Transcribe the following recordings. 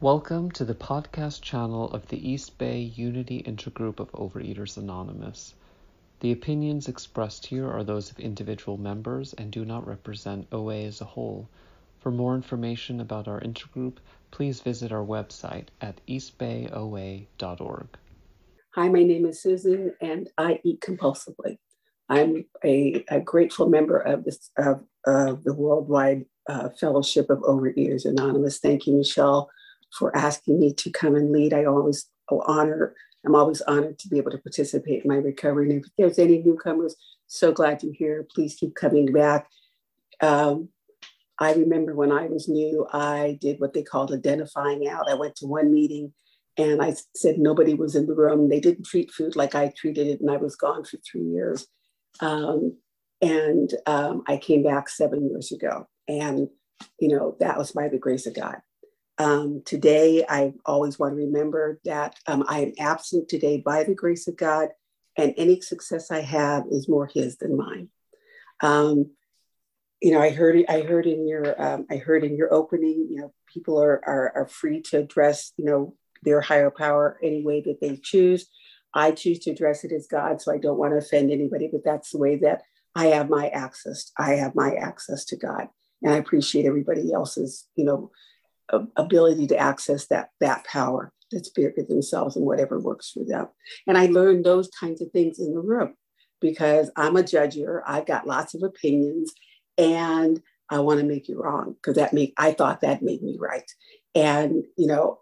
Welcome to the podcast channel of the East Bay Unity Intergroup of Overeaters Anonymous. The opinions expressed here are those of individual members and do not represent OA as a whole. For more information about our intergroup, please visit our website at eastbayoa.org. Hi, my name is Susan, and I eat compulsively. I'm a, a grateful member of, this, of, of the Worldwide uh, Fellowship of Overeaters Anonymous. Thank you, Michelle, for asking me to come and lead. I always honor, I'm always honored to be able to participate in my recovery. And if there's any newcomers, so glad you're here. Please keep coming back. Um, I remember when I was new, I did what they called identifying out. I went to one meeting and I said nobody was in the room. They didn't treat food like I treated it, and I was gone for three years. Um, and um, I came back seven years ago, and you know that was by the grace of God. Um, today, I always want to remember that um, I am absent today by the grace of God, and any success I have is more His than mine. Um, you know, I heard I heard in your um, I heard in your opening, you know, people are, are are free to address you know their higher power any way that they choose. I choose to address it as God, so I don't want to offend anybody, but that's the way that I have my access. I have my access to God, and I appreciate everybody else's, you know, ability to access that that power that's bigger themselves and whatever works for them. And I learned those kinds of things in the room because I'm a judger. I've got lots of opinions, and I want to make you wrong because that make I thought that made me right. And you know,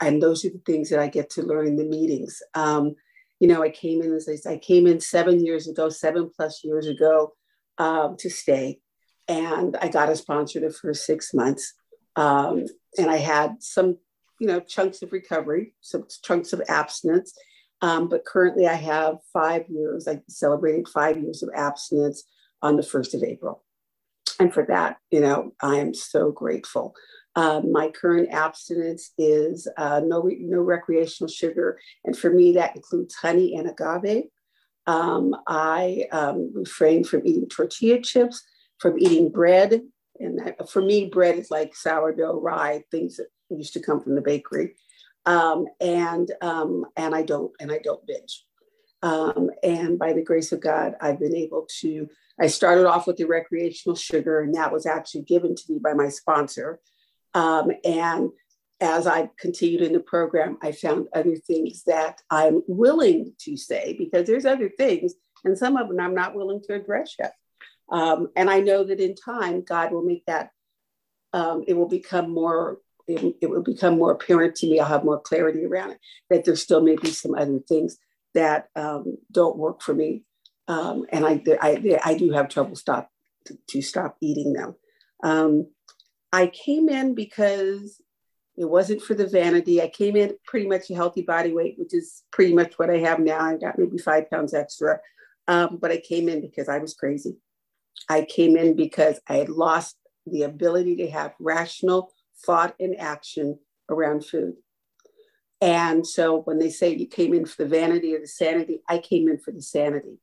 and those are the things that I get to learn in the meetings. Um, you know, I came in as I, I came in seven years ago, seven plus years ago, um, to stay, and I got a sponsor for six months, um, and I had some, you know, chunks of recovery, some chunks of abstinence. Um, but currently, I have five years. I celebrated five years of abstinence on the first of April, and for that, you know, I am so grateful. Um, my current abstinence is uh, no, no recreational sugar. And for me, that includes honey and agave. Um, I um, refrain from eating tortilla chips, from eating bread. And for me, bread is like sourdough, rye, things that used to come from the bakery. Um, and um, and I don't and I don't binge. Um, and by the grace of God, I've been able to. I started off with the recreational sugar, and that was actually given to me by my sponsor. Um, and as I continued in the program, I found other things that I'm willing to say because there's other things, and some of them I'm not willing to address yet. Um, and I know that in time, God will make that, um, it will become more, it, it, will become more apparent to me. I'll have more clarity around it, that there still may be some other things that um, don't work for me. Um, and I, I, I do have trouble stop to, to stop eating them. Um, I came in because it wasn't for the vanity. I came in pretty much a healthy body weight, which is pretty much what I have now. I got maybe five pounds extra. Um, but I came in because I was crazy. I came in because I had lost the ability to have rational thought and action around food. And so when they say you came in for the vanity or the sanity, I came in for the sanity.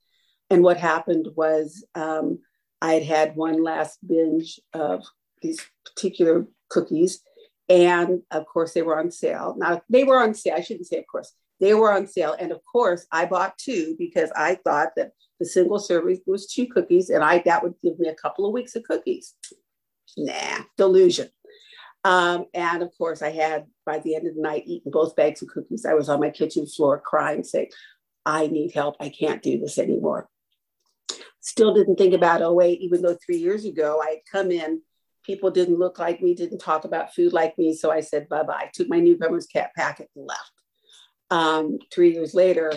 And what happened was um, I had had one last binge of these particular cookies. And of course, they were on sale. Now, they were on sale. I shouldn't say, of course, they were on sale. And of course, I bought two because I thought that the single serving was two cookies and I that would give me a couple of weeks of cookies. Nah, delusion. Um, and of course, I had by the end of the night eaten both bags of cookies. I was on my kitchen floor crying, saying, I need help. I can't do this anymore. Still didn't think about OA, even though three years ago I had come in people didn't look like me, didn't talk about food like me. So I said, bye bye. Took my newcomer's cat packet and left. Um, three years later,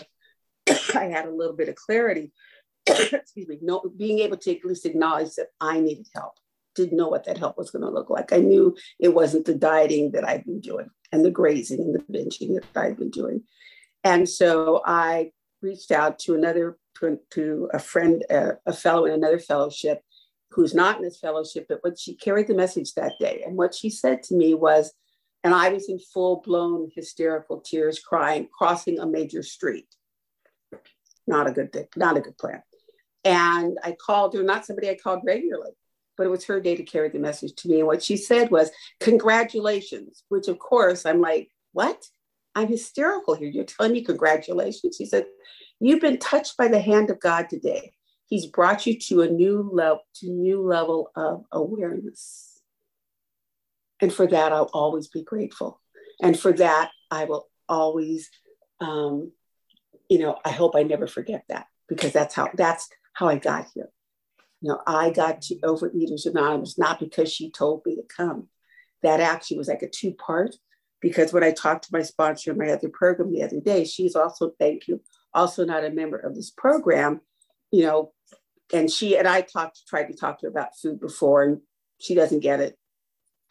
I had a little bit of clarity. Excuse me, no, being able to at least acknowledge that I needed help. Didn't know what that help was going to look like. I knew it wasn't the dieting that I'd been doing and the grazing and the binging that I'd been doing. And so I reached out to another, to, to a friend, uh, a fellow in another fellowship who's not in this fellowship, but what she carried the message that day. And what she said to me was, and I was in full blown hysterical tears, crying, crossing a major street. Not a good thing, not a good plan. And I called her, not somebody I called regularly. but it was her day to carry the message to me. And what she said was, Congratulations, which of course I'm like, What? I'm hysterical here. You're telling me congratulations? She said, You've been touched by the hand of God today. He's brought you to a new level, to new level of awareness. And for that, I'll always be grateful. And for that, I will always, um, you know, I hope I never forget that because that's how that's how I got here. You know, I got to Overeaters Anonymous not because she told me to come. That actually was like a two part because when I talked to my sponsor in my other program the other day, she's also, thank you, also not a member of this program, you know, and she and I talked, tried to talk to her about food before, and she doesn't get it.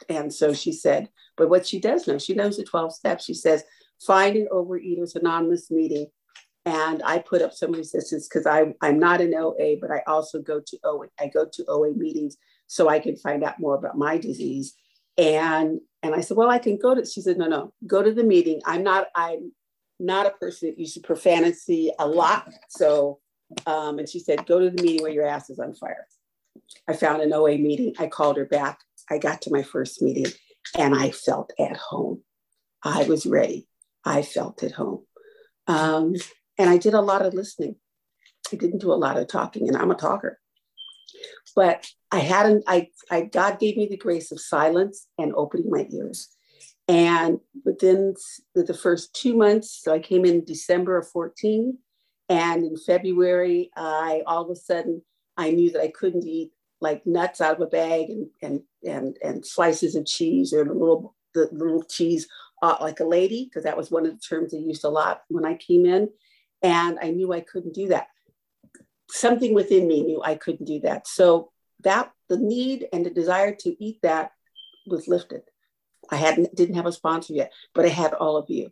And so she said, but what she does know, she knows the 12 steps. She says, find an Overeaters Anonymous meeting and I put up some resistance because I I'm not an OA, but I also go to OA. I go to OA meetings so I can find out more about my disease. And and I said, well, I can go to. She said, no, no, go to the meeting. I'm not. I'm not a person that uses profanity a lot. So, um, and she said, go to the meeting where your ass is on fire. I found an OA meeting. I called her back. I got to my first meeting, and I felt at home. I was ready. I felt at home. Um, and I did a lot of listening. I didn't do a lot of talking, and I'm a talker. But I hadn't, I, I God gave me the grace of silence and opening my ears. And within the, first two months, so I came in December of 14, and in February, I all of a sudden I knew that I couldn't eat like nuts out of a bag and and and, and slices of cheese or the little the little cheese uh, like a lady because that was one of the terms they used a lot when I came in. And I knew I couldn't do that. Something within me knew I couldn't do that. So that the need and the desire to eat that was lifted. I hadn't didn't have a sponsor yet, but I had all of you.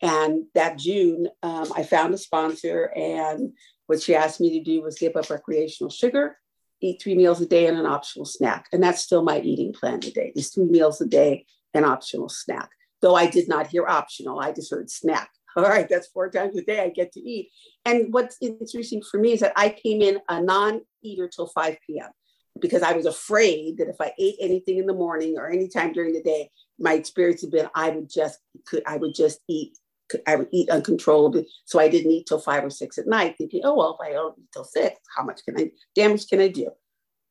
And that June, um, I found a sponsor, and what she asked me to do was give up recreational sugar, eat three meals a day, and an optional snack. And that's still my eating plan today: is three meals a day, and optional snack. Though I did not hear optional, I just heard snack all right, that's four times a day I get to eat. And what's interesting for me is that I came in a non eater till 5 p.m. because I was afraid that if I ate anything in the morning or anytime during the day, my experience had been I would just could I would just eat I would eat uncontrollably. So I didn't eat till five or six at night, thinking, oh well, if I don't eat till six, how much can I damage can I do?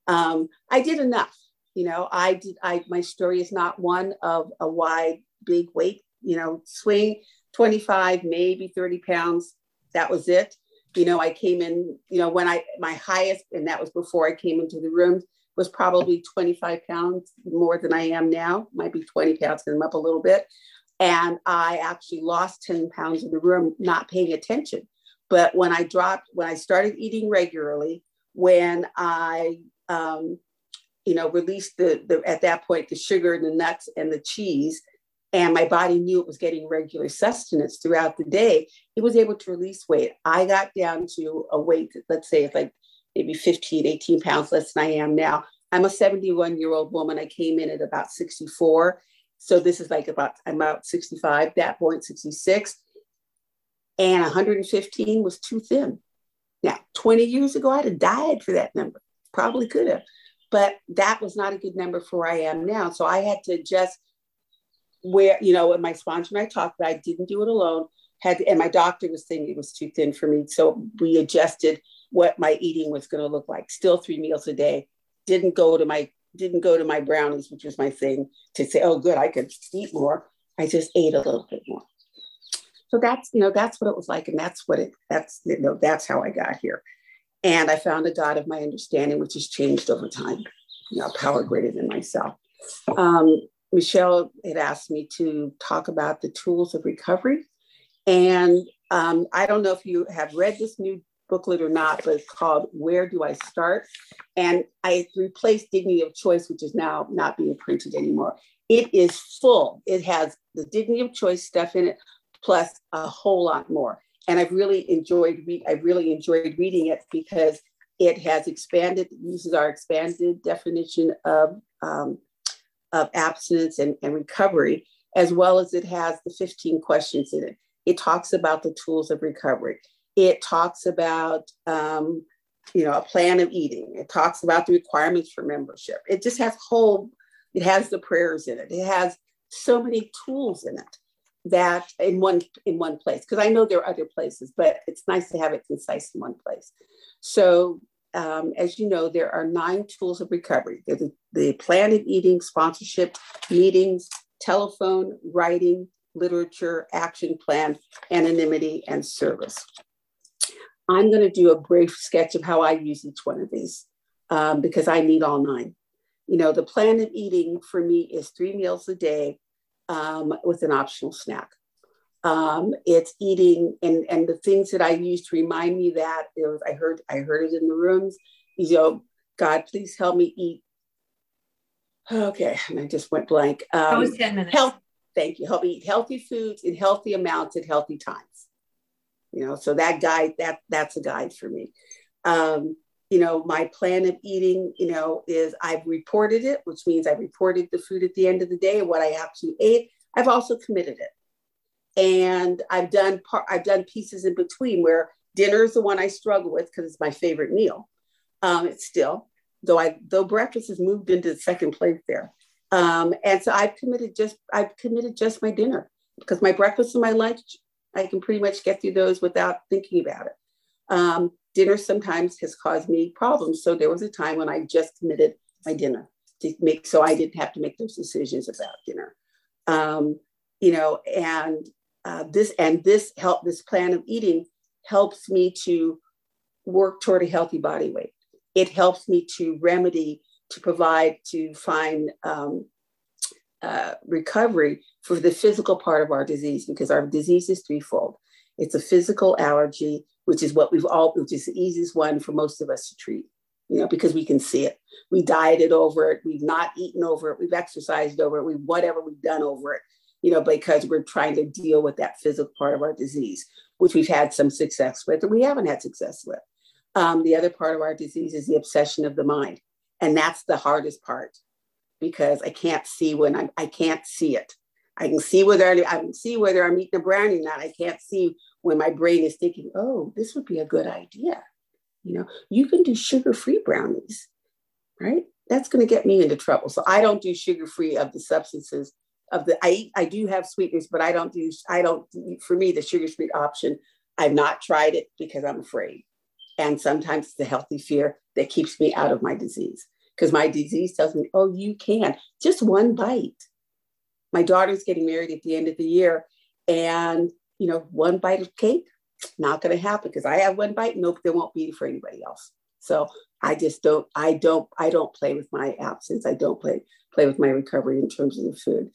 Um, I did enough. You know, I did. I my story is not one of a wide, big weight, you know, swing. 25, maybe 30 pounds. That was it. You know, I came in, you know, when I, my highest, and that was before I came into the room, was probably 25 pounds more than I am now, might be 20 pounds, and I'm up a little bit. And I actually lost 10 pounds in the room, not paying attention. But when I dropped, when I started eating regularly, when I, um, you know, released the, the, at that point, the sugar and the nuts and the cheese, and my body knew it was getting regular sustenance throughout the day, it was able to release weight. I got down to a weight, let's say it's like maybe 15, 18 pounds less than I am now. I'm a 71 year old woman. I came in at about 64. So this is like about, I'm about 65, that point, 66. And 115 was too thin. Now, 20 years ago, I'd have died for that number. Probably could have. But that was not a good number for where I am now. So I had to just where you know, when my sponsor and I talked, but I didn't do it alone. Had and my doctor was saying it was too thin for me, so we adjusted what my eating was going to look like. Still three meals a day. Didn't go to my didn't go to my brownies, which was my thing, to say, oh, good, I could eat more. I just ate a little bit more. So that's you know that's what it was like, and that's what it that's you know that's how I got here. And I found a God of my understanding, which has changed over time. You know, power greater than myself. Um, Michelle had asked me to talk about the tools of recovery. And um, I don't know if you have read this new booklet or not, but it's called Where Do I Start? And I replaced Dignity of Choice, which is now not being printed anymore. It is full. It has the Dignity of Choice stuff in it, plus a whole lot more. And I've really enjoyed re- I really enjoyed reading it because it has expanded, uses our expanded definition of um, of abstinence and, and recovery, as well as it has the 15 questions in it. It talks about the tools of recovery. It talks about um, you know, a plan of eating. It talks about the requirements for membership. It just has whole, it has the prayers in it. It has so many tools in it that in one in one place because i know there are other places but it's nice to have it concise in one place so um, as you know there are nine tools of recovery. The, the plan of eating sponsorship meetings telephone writing literature action plan anonymity and service. I'm going to do a brief sketch of how i use each one of these um, because i need all nine. You know the plan of eating for me is three meals a day um, with an optional snack. Um, it's eating and and the things that I use to remind me that it was, I heard I heard it in the rooms. You know, God, please help me eat. Okay, and I just went blank. Um, that was ten minutes. Health. Thank you. Help me eat healthy foods in healthy amounts at healthy times. You know, so that guide that that's a guide for me. Um, you know, my plan of eating, you know, is I've reported it, which means I reported the food at the end of the day, what I actually ate. I've also committed it. And I've done part, I've done pieces in between where dinner is the one I struggle with because it's my favorite meal. Um, it's still, though I though breakfast has moved into second place there. Um, and so I've committed just I've committed just my dinner because my breakfast and my lunch, I can pretty much get through those without thinking about it. Um, dinner sometimes has caused me problems. So there was a time when I just committed my dinner to make so I didn't have to make those decisions about dinner. Um, you know, and uh, this and this help this plan of eating helps me to work toward a healthy body weight. It helps me to remedy, to provide, to find um, uh, recovery for the physical part of our disease because our disease is threefold. It's a physical allergy, which is what we've all, which is the easiest one for most of us to treat, you know, because we can see it. We dieted over it. We've not eaten over it. We've exercised over it. We whatever we've done over it, you know, because we're trying to deal with that physical part of our disease, which we've had some success with, and we haven't had success with. Um, the other part of our disease is the obsession of the mind, and that's the hardest part because I can't see when I'm, I can't see it. I can see whether I can see whether I'm eating a brownie or not. I can't see when my brain is thinking, oh, this would be a good idea. You know, you can do sugar-free brownies, right? That's going to get me into trouble. So I don't do sugar-free of the substances of the I I do have sweeteners, but I don't do I don't for me the sugar sweet option. I've not tried it because I'm afraid. And sometimes it's a healthy fear that keeps me out of my disease. Because my disease tells me, oh, you can. Just one bite. My daughter's getting married at the end of the year. And you know, one bite of cake, not going to happen because I have one bite. Nope, there won't be for anybody else. So I just don't, I don't, I don't play with my absence. I don't play play with my recovery in terms of the food.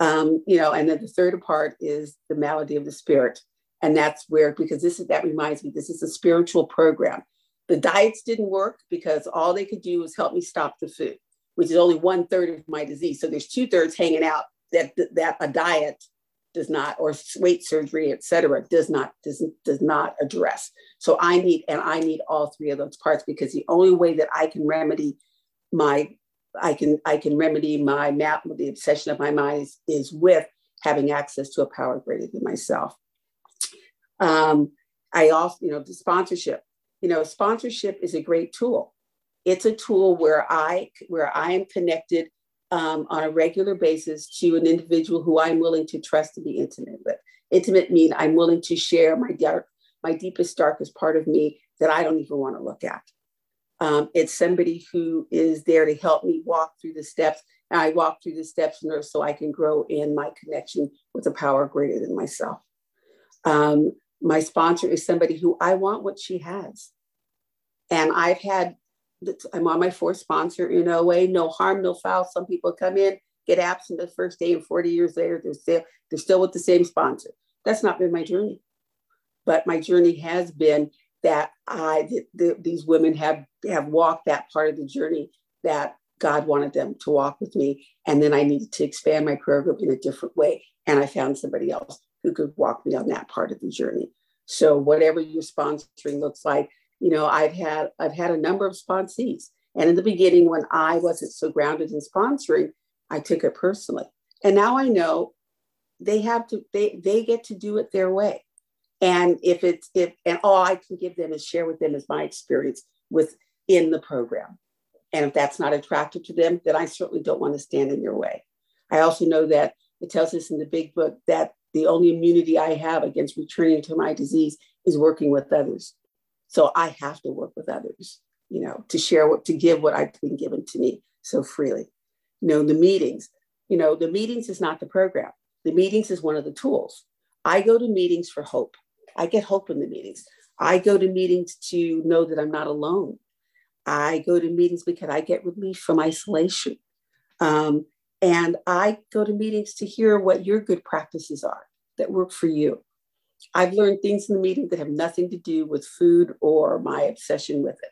Um, you know, and then the third part is the malady of the spirit, and that's where because this is that reminds me this is a spiritual program. The diets didn't work because all they could do was help me stop the food, which is only one third of my disease. So there's two thirds hanging out that that a diet does not, or weight surgery, et cetera, does not, does, does not address. So I need, and I need all three of those parts because the only way that I can remedy my, I can, I can remedy my map, the obsession of my mind is, is with having access to a power greater than myself. Um, I also, you know, the sponsorship, you know, sponsorship is a great tool. It's a tool where I, where I am connected um, on a regular basis to an individual who I'm willing to trust to be intimate with. Intimate mean I'm willing to share my dark, my deepest, darkest part of me that I don't even want to look at. Um, it's somebody who is there to help me walk through the steps. And I walk through the steps in so I can grow in my connection with a power greater than myself. Um, my sponsor is somebody who I want what she has. And I've had I'm on my fourth sponsor in OA, no harm, no foul. Some people come in, get absent the first day, and 40 years later, they're still, they're still with the same sponsor. That's not been my journey. But my journey has been that I, the, the, these women have, have walked that part of the journey that God wanted them to walk with me. And then I needed to expand my prayer group in a different way. And I found somebody else who could walk me on that part of the journey. So, whatever your sponsoring looks like, you know, I've had I've had a number of sponsees. And in the beginning, when I wasn't so grounded in sponsoring, I took it personally. And now I know they have to, they they get to do it their way. And if it's if and all I can give them is share with them is my experience within the program. And if that's not attractive to them, then I certainly don't want to stand in your way. I also know that it tells us in the big book that the only immunity I have against returning to my disease is working with others. So I have to work with others, you know, to share what, to give what I've been given to me so freely. You know, the meetings, you know, the meetings is not the program. The meetings is one of the tools. I go to meetings for hope. I get hope in the meetings. I go to meetings to know that I'm not alone. I go to meetings because I get relief from isolation. Um, and I go to meetings to hear what your good practices are that work for you. I've learned things in the meeting that have nothing to do with food or my obsession with it.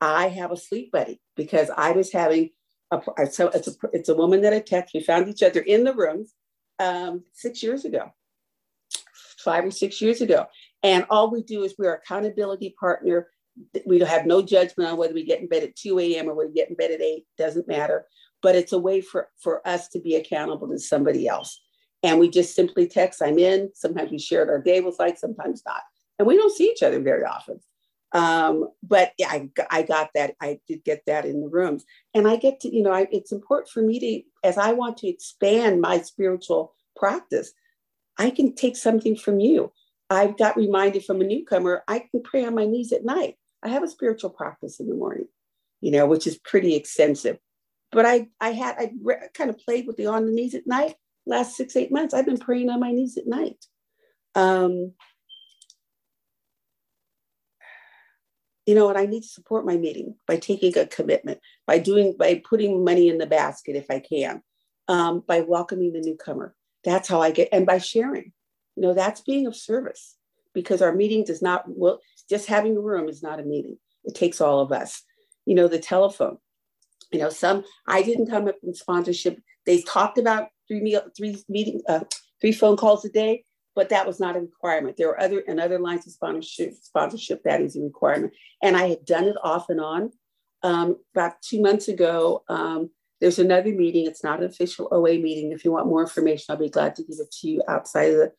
I have a sleep buddy because I was having a, so it's a, it's a woman that I text. We found each other in the room um, six years ago, five or six years ago. And all we do is we're accountability partner. We have no judgment on whether we get in bed at 2 a.m. or we get in bed at 8, doesn't matter. But it's a way for, for us to be accountable to somebody else. And we just simply text, I'm in. Sometimes we shared our day was like, sometimes not. And we don't see each other very often. Um, but yeah, I, I got that. I did get that in the rooms. And I get to, you know, I, it's important for me to, as I want to expand my spiritual practice, I can take something from you. I've got reminded from a newcomer, I can pray on my knees at night. I have a spiritual practice in the morning, you know, which is pretty extensive. But I, I had, I re- kind of played with the on the knees at night last six, eight months. I've been praying on my knees at night. Um, you know, and I need to support my meeting by taking a commitment, by doing, by putting money in the basket if I can, um, by welcoming the newcomer. That's how I get, and by sharing. You know, that's being of service because our meeting does not, well, just having a room is not a meeting. It takes all of us. You know, the telephone. You know, some I didn't come up in sponsorship. They talked about three meal, three meeting, uh, three phone calls a day but that was not a requirement. There were other and other lines of sponsorship, sponsorship that is a requirement. And I had done it off and on. Um, about two months ago, um, there's another meeting. It's not an official OA meeting. If you want more information, I'll be glad to give it to you outside of the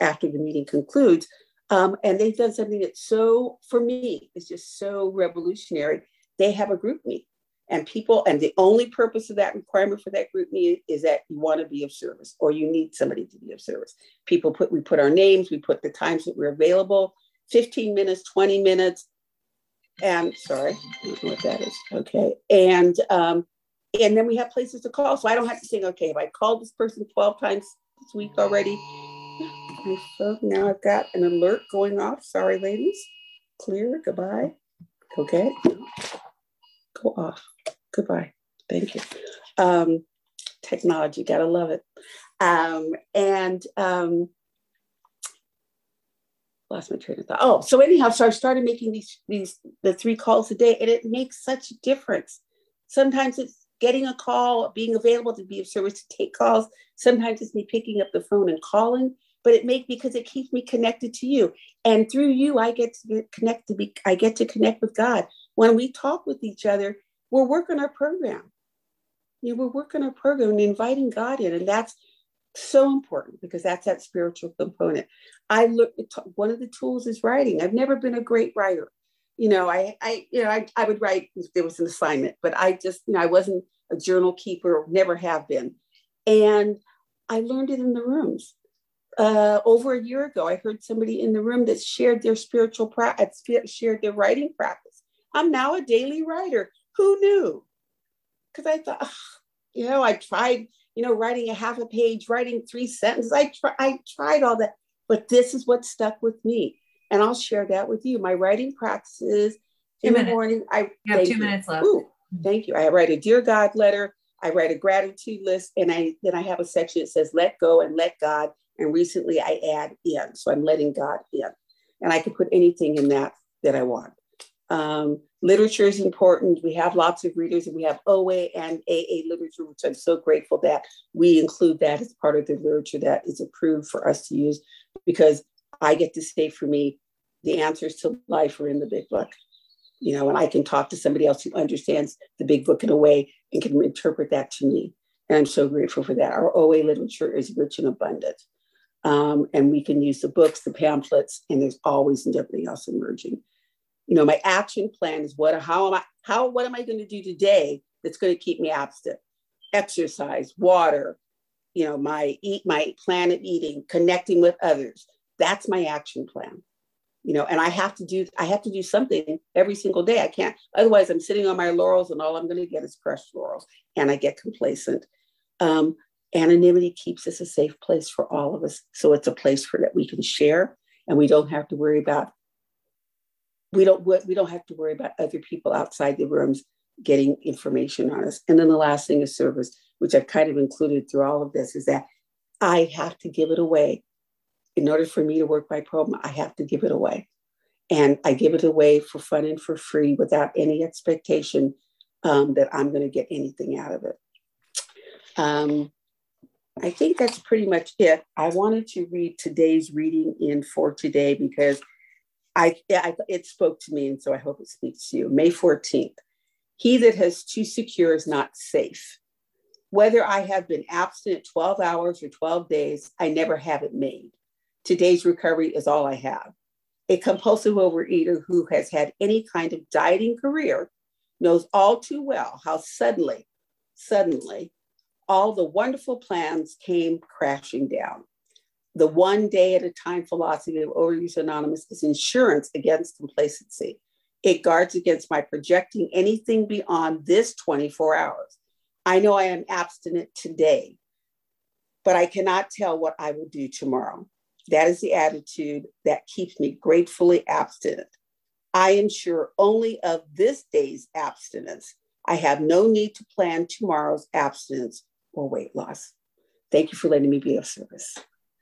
after the meeting concludes. Um, and they've done something that's so, for me, it's just so revolutionary. They have a group meet and people and the only purpose of that requirement for that group meet is that you want to be of service or you need somebody to be of service people put we put our names we put the times that we're available 15 minutes 20 minutes and sorry I don't know what that is okay and um and then we have places to call so i don't have to think okay if i called this person 12 times this week already my phone now i've got an alert going off sorry ladies clear goodbye okay go off Goodbye. Thank you. Um, technology, gotta love it. Um, and um, lost my train of thought. Oh, so anyhow, so I started making these these the three calls a day, and it makes such a difference. Sometimes it's getting a call, being available to be of service to take calls. Sometimes it's me picking up the phone and calling, but it makes because it keeps me connected to you, and through you, I get to connect to be. I get to connect with God. When we talk with each other, we're working our program. You know, we're working our program and inviting God in, and that's so important because that's that spiritual component. I look one of the tools is writing. I've never been a great writer. You know, I, I, you know, I, I would write if there was an assignment, but I just, you know, I wasn't a journal keeper, never have been. And I learned it in the rooms. Uh, over a year ago, I heard somebody in the room that shared their spiritual practice, shared their writing practice. I'm now a daily writer. Who knew? Because I thought, you know, I tried, you know, writing a half a page, writing three sentences. I, try, I tried all that, but this is what stuck with me. And I'll share that with you. My writing practices two in minutes. the morning. I you have two you. minutes left. Ooh, thank you. I write a dear God letter. I write a gratitude list, and I then I have a section that says "Let go" and "Let God." And recently, I add "in," so I'm letting God in, and I can put anything in that that I want. Um, literature is important. We have lots of readers and we have OA and AA literature, which I'm so grateful that we include that as part of the literature that is approved for us to use because I get to say for me, the answers to life are in the big book. You know, and I can talk to somebody else who understands the big book in a way and can interpret that to me. And I'm so grateful for that. Our OA literature is rich and abundant. Um, and we can use the books, the pamphlets, and there's always something else emerging. You know, my action plan is what how am I how what am I going to do today that's going to keep me abstinent? Exercise, water, you know, my eat my plan of eating, connecting with others. That's my action plan. You know, and I have to do I have to do something every single day. I can't otherwise I'm sitting on my laurels and all I'm going to get is crushed laurels and I get complacent. Um, anonymity keeps us a safe place for all of us. So it's a place for that we can share and we don't have to worry about we don't we don't have to worry about other people outside the rooms getting information on us. And then the last thing is service, which I've kind of included through all of this, is that I have to give it away. In order for me to work my program, I have to give it away. And I give it away for fun and for free without any expectation um, that I'm going to get anything out of it. Um, I think that's pretty much it. I wanted to read today's reading in for today because I, I it spoke to me, and so I hope it speaks to you. May 14th. He that has too secure is not safe. Whether I have been abstinent 12 hours or 12 days, I never have it made. Today's recovery is all I have. A compulsive overeater who has had any kind of dieting career knows all too well how suddenly, suddenly all the wonderful plans came crashing down. The one day at a time philosophy of Overeaters Anonymous is insurance against complacency. It guards against my projecting anything beyond this 24 hours. I know I am abstinent today, but I cannot tell what I will do tomorrow. That is the attitude that keeps me gratefully abstinent. I am sure only of this day's abstinence. I have no need to plan tomorrow's abstinence or weight loss. Thank you for letting me be of service.